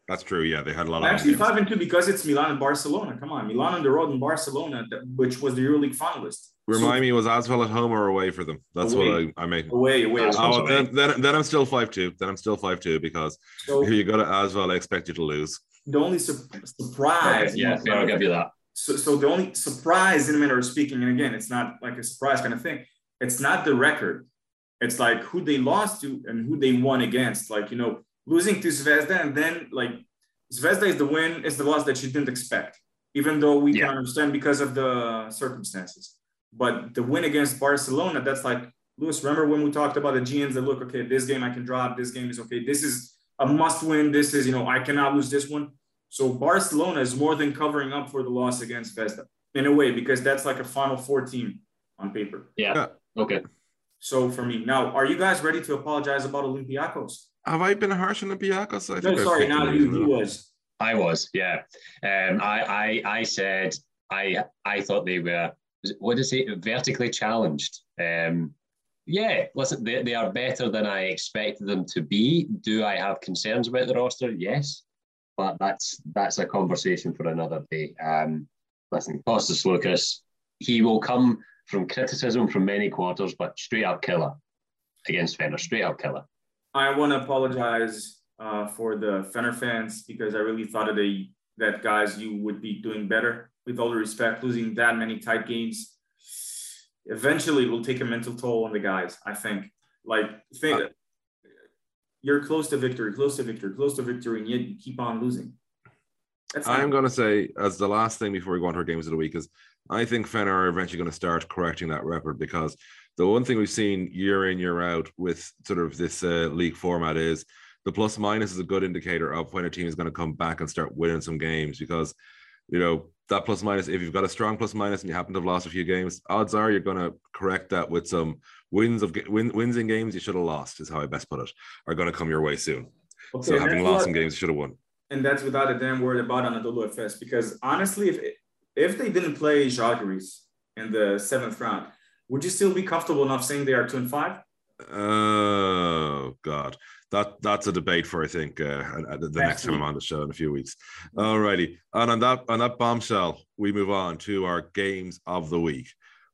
That's true. Yeah, they had a lot of Actually, five and two because it's Milan and Barcelona. Come on, Milan on the road and Barcelona, which was the EuroLeague finalist. Remind me, was Asvel at home or away for them? That's Away. what I, I make. Away, away. Oh, away. then, then, then I'm still five two. Then I'm still five two because So if you go to Asvel, I expect you to lose. the only su- surprise, yeah, I'll give you that. So, so the only surprise in a manner of speaking, and again, it's not like a surprise kind of thing. It's not the record. It's like who they lost to and who they won against. Like you know, losing to Zvezda and then like Zvezda is the win, is the loss that you didn't expect, even though we Yeah. can understand because of the circumstances. But the win against Barcelona, that's like Lewis. Remember when we talked about the GMs that look, okay, this game I can drop, this game is okay, this is a must win, this is you know I cannot lose this one. So Barcelona is more than covering up for the loss against Zvezda in a way because that's like a Final Four team on paper. Yeah. Yeah. Okay. So for me, now are you guys ready to apologize about Olympiacos? Have I been harsh on Olympiacos? I No, think I've sorry, picked now you, easily. you was. I was, yeah. Um, I, I, I said I, I thought they were. What is it? Vertically challenged. Um, yeah. Listen, they, they are better than I expected them to be. Do I have concerns about the roster? Yes, but that's that's a conversation for another day. Um, listen, Kostas Sloukas, he will come from criticism from many quarters, but straight up killer against Fener. Straight up killer. I want to apologize uh, for the Fener fans because I really thought that they that guys you would be doing better. With all the respect, losing that many tight games eventually it will take a mental toll on the guys. I think. Like think Uh, you're close to victory, close to victory, close to victory, and yet you keep on losing. That's I'm going to say, as the last thing before we go on to our games of the week, is I think Fener are eventually going to start correcting that record because the one thing we've seen year in, year out with sort of this uh, league format is the plus minus is a good indicator of when a team is going to come back and start winning some games because, you know, that plus minus, if you've got a strong plus minus and you happen to have lost a few games, odds are you're going to correct that with some wins of win, wins in games you should have lost, is how I best put it, are going to come your way soon. Okay, so having lost what- some games you should have won. and that's without a damn word about Anadolu Efes. Because honestly, if if they didn't play Žalgiris in the seventh round, would you still be comfortable enough saying they are two and five? Oh God, that that's a debate for I think uh, the, the next time I'm on the show in a few weeks. Alrighty, and on that on that bombshell, we move on to our games of the week.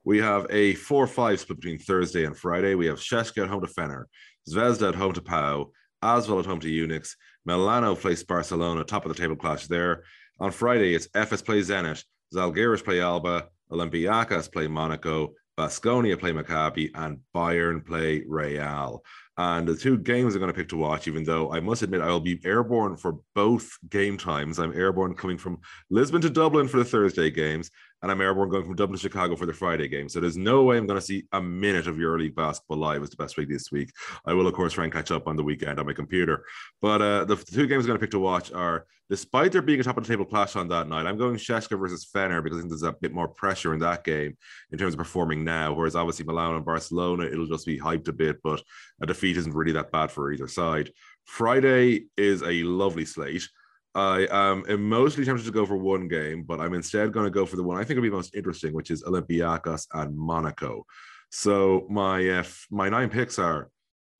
We have a four-five split between Thursday and Friday. We have CSKA at home to Fener, Zvezda at home to Pau, Asvel at home to UNICS, Milano plays Barcelona, top of the table clash there. On Friday, it's Efes plays Zenit, Zalgiris play Alba, Olympiacos play Monaco, Baskonia play Maccabi, and Bayern play Real. And the two games I'm going to pick to watch, even though I must admit I will be airborne for both game times. I'm airborne coming from Lisbon to Dublin for the Thursday games, and I'm airborne going from Dublin to Chicago for the Friday game. So there's no way I'm going to see a minute of EuroLeague basketball live as the best week this week. I will, of course, try and catch up on the weekend on my computer. But uh, the, two games I'm going to pick to watch are, despite there being a top of the table clash on that night, I'm going CSKA versus Fener because I think there's a bit more pressure in that game in terms of performing now. Whereas obviously Milan and Barcelona, it'll just be hyped a bit, but a defeat isn't really that bad for either side. Friday is a lovely slate. I am emotionally tempted to go for one game, but I'm instead going to go for the one I think will be most interesting, which is Olympiacos and Monaco. So my uh, my nine picks are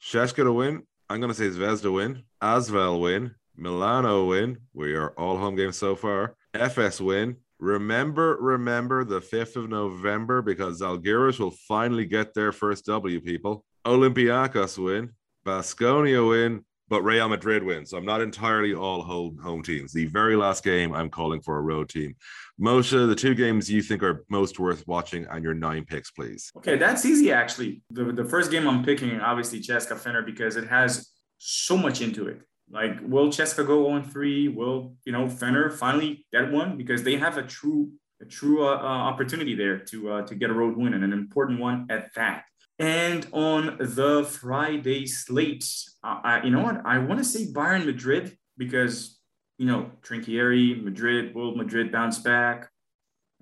CSKA to win. I'm going to say Zvezda win, Asvel win, Milano win. We are all home games so far. Efes win. Remember, remember the 5th of November because Zalgiris will finally get their first W, people. Olympiacos win, Baskonia win, but Real Madrid win. So I'm not entirely all home, home teams. The very last game, I'm calling for a road team. Moshe, the two games you think are most worth watching and your nine picks, please. Okay, that's easy actually. The, the first game I'm picking, obviously, CSKA Fener, because it has so much into it. Like, will CSKA go on three? Will you know Fener finally get one because they have a true a true uh, uh, opportunity there to uh, to get a road win and an important one at that. And on the Friday slate, I, you know what? I want to say Bayern Madrid because you know Trinchieri, Madrid, will Madrid bounce back?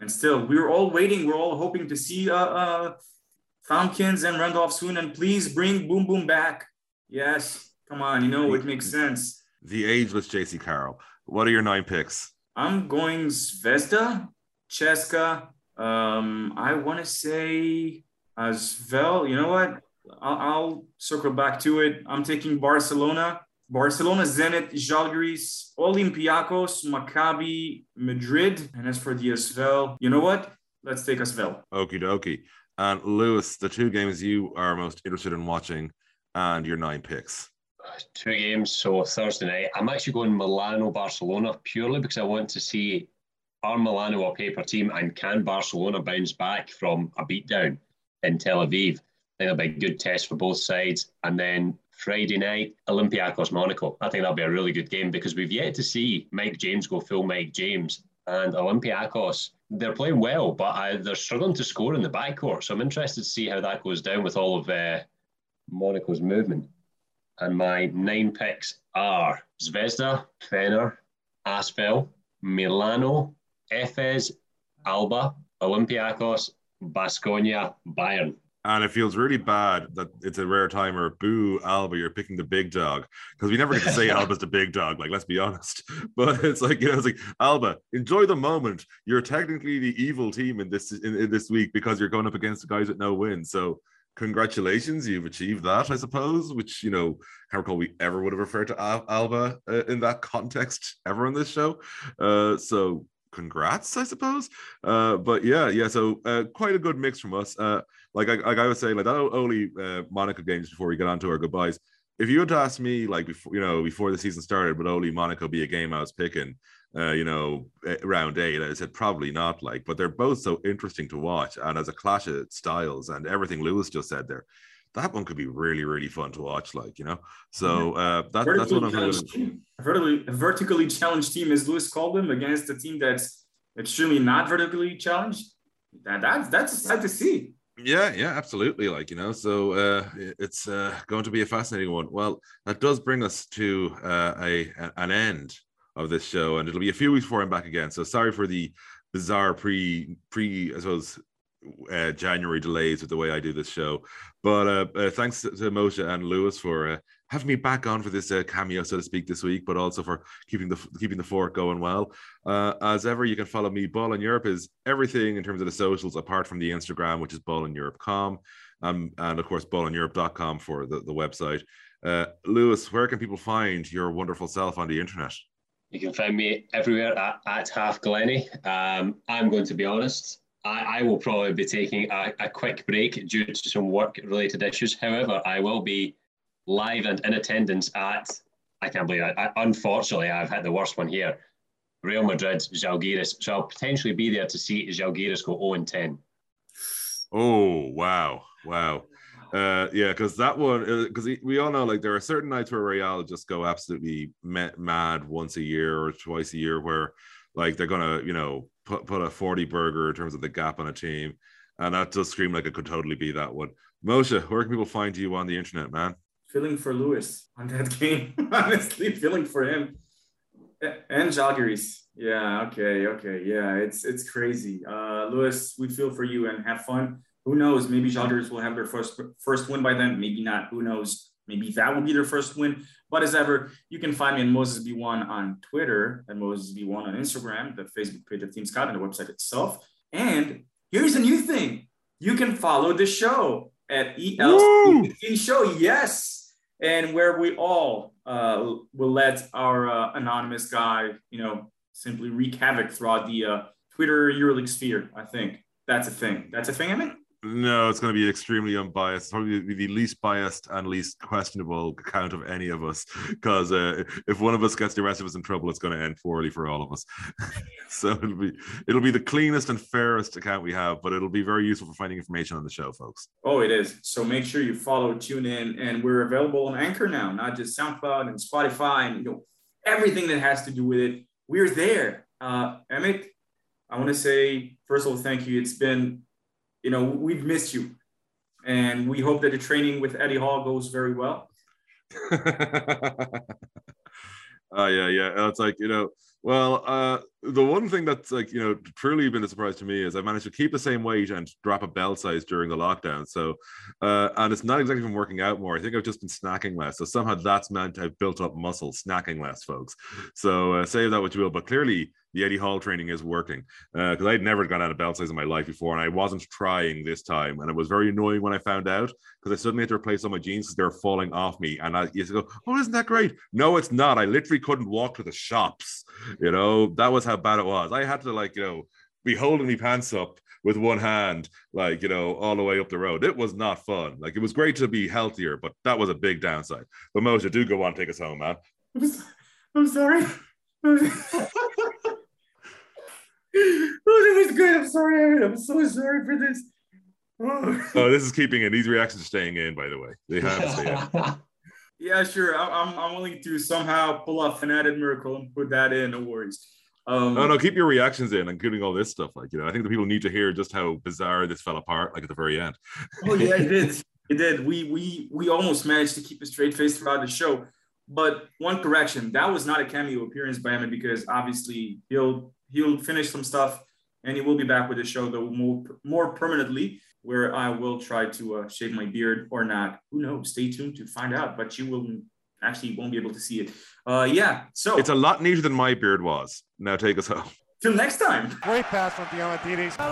And still, we were all waiting. We're all hoping to see uh, uh, and Randolph soon. And please bring Boom Boom back. Yes, Come on, you know it makes sense. The age ageless Jaycee Carroll. What are your nine picks? I'm going Zvezda, CSKA. Um, I want to say Asvel. You know what? I'll, I'll, circle back to it. I'm taking Barcelona. Barcelona, Zenit, Žalgiris, Olympiacos, Maccabi, Madrid. And as for the Asvel, you know what? Let's take Asvel. Okie dokie. And Lewis, the two games you are most interested in watching and your nine picks two games. So Thursday night, I'm actually going Milano Barcelona purely because I want to see are Milano a paper team and can Barcelona bounce back from a beatdown in Tel Aviv? I think that'll be a good test for both sides. And then Friday night, Olympiacos Monaco. I think that'll be a really good game because we've yet to see Mike James go full Mike James. And Olympiacos, they're playing well, but I, they're struggling to score in the backcourt. So I'm interested to see how that goes down with all of uh, Monaco's movement. And my nine picks are Zvezda, Fener, Asvel, Milano, Efes, Alba, Olympiacos, Baskonia, Bayern. And it feels really bad that it's a rare timer. Boo, Alba, you're picking the big dog because we never get to say Alba's the big dog. Like, let's be honest. But it's like you know, it's like Alba, enjoy the moment. You're technically the evil team in this in, in this week because you're going up against the guys with no win. So congratulations, you've achieved that, I suppose, which, you know, can't recall we ever would have referred to Alba uh, in that context ever on this show. Uh, so congrats, I suppose. Uh, but yeah, yeah, so uh, quite a good mix from us. Uh, like, I, like I was saying, like that only uh, Monaco games before we get on to our goodbyes. If you had asked me, like before, you know, before the season started, would only Monaco be a game I was picking? uh, you know, round eight. I said probably not like, but they're both so interesting to watch. And as a clash of styles and everything Lewis just said there, that one could be really, really fun to watch, like, you know. So uh, that, that's what I'm going vertically, a vertically challenged team, as Lewis called them, against a team that's extremely not vertically challenged. That, that's that's sad to see. Yeah, yeah, absolutely. Like, you know, so uh, it's uh, going to be a fascinating one. Well, that does bring us to uh, a an end of this show, and it'll be a few weeks before I'm back again. So sorry for the bizarre pre pre I suppose uh, January delays with the way I do this show. But uh, uh, thanks to, Moshe and Lewis for uh, having me back on for this uh, cameo, so to speak, this week, but also for keeping the keeping the fort going well. Uh, as ever, you can follow me. Ball in Europe is everything in terms of the socials, apart from the Instagram, which is ballineurope.com, um, and of course ballineurope.com for the, the website. Lewis, where can people find your wonderful self on the internet? You can find me everywhere at, at Half Glenny. Um, I'm going to be honest. I, I will probably be taking a, a quick break due to some work-related issues. However, I will be live and in attendance at. I can't believe that. I, unfortunately, I've had the worst one here. Real Madrid, Žalgiris. So I'll potentially be there to see Žalgiris go 0 10. Oh wow, wow! Uh, yeah, because that one, because we all know like there are certain nights where Real just go absolutely mad once a year or twice a year, where like they're gonna, you know, put put a forty burger in terms of the gap on a team, and that does scream like it could totally be that one. Moshe, where can people find you on the internet, man? Feeling for Lewis on that game, honestly, feeling for him and Žalgiris. Yeah, okay, okay, yeah, it's it's crazy. Uh, Lewis, we feel for you and have fun. Who knows? Maybe Žalgiris will have their first first win by then. Maybe not. Who knows? Maybe that will be their first win. But as ever, you can find me at Moses B1 on Twitter and Moses B1 on Instagram, the Facebook page of Team Scout, and the website itself. And here's a new thing: you can follow the show at ELC Show. Yes, and where we all uh, will let our uh, anonymous guy, you know, simply wreak havoc throughout the uh, Twitter EuroLeague sphere. I think that's a thing. That's a thing, I mean. No, it's going to be extremely unbiased. Probably the least biased and least questionable account of any of us. Because uh, if one of us gets the rest of us in trouble, it's going to end poorly for all of us. so it'll be it'll be the cleanest and fairest account we have, but it'll be very useful for finding information on the show, folks. Oh, it is. So make sure you follow, tune in, and we're available on Anchor now, not just SoundCloud and Spotify, and you know everything that has to do with it. We're there. Uh, Emmett, I want to say first of all, thank you. It's been you know, we've missed you. And we hope that the training with Eddie Hall goes very well. Oh uh, yeah, yeah. It's like you know, well, uh, the one thing that's like you know truly been a surprise to me is I managed to keep the same weight and drop a belt size during the lockdown. So, uh, and it's not exactly from working out more. I think I've just been snacking less. So somehow that's meant I've built up muscle snacking less, folks. So uh, say that what you will, but clearly the Eddie Hall training is working because uh, I'd never gone out of belt size in my life before, and I wasn't trying this time, and it was very annoying when I found out because I suddenly had to replace all my jeans because they were falling off me, and I used to go, "Oh, isn't that great?" No, it's not. I literally couldn't walk to the shops. You know, that was how bad it was. I had to like you know be holding my pants up with one hand, like you know, all the way up the road. It was not fun. Like it was great to be healthier, but that was a big downside. But Moshe, do go on, take us home, man. I'm sorry. oh, that was good. I'm sorry. I'm so sorry for this. Oh. oh, this is keeping in. These reactions are staying in, by the way. They have to stay in. yeah, sure. I'm, I'm willing to somehow pull off an added miracle and put that in. No worries. Um, no, no, keep your reactions in, including all this stuff. Like, you know, I think the people need to hear just how bizarre this fell apart, like at the very end. oh yeah, it did. It did. We we we almost managed to keep a straight face throughout the show. But one correction, that was not a cameo appearance by him because obviously he'll he'll finish some stuff and he will be back with the show though more, more permanently where I will try to uh, shave my beard or not. Who knows? Stay tuned to find out, but you will actually won't be able to see it. Uh, yeah, so it's a lot neater than my beard was. Now take us home. Till next time. Great pass from Diamantidis. The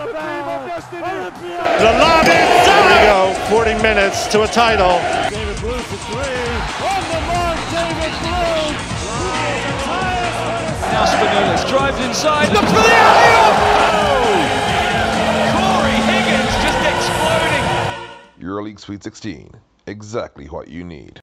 lob is Here we go. 40 minutes to a title. David Blu for three. On the mark, David Blu. Now Spanoulis drives inside, looks for the alley Cory Higgins just exploding. EuroLeague Sweet 16, exactly what you need.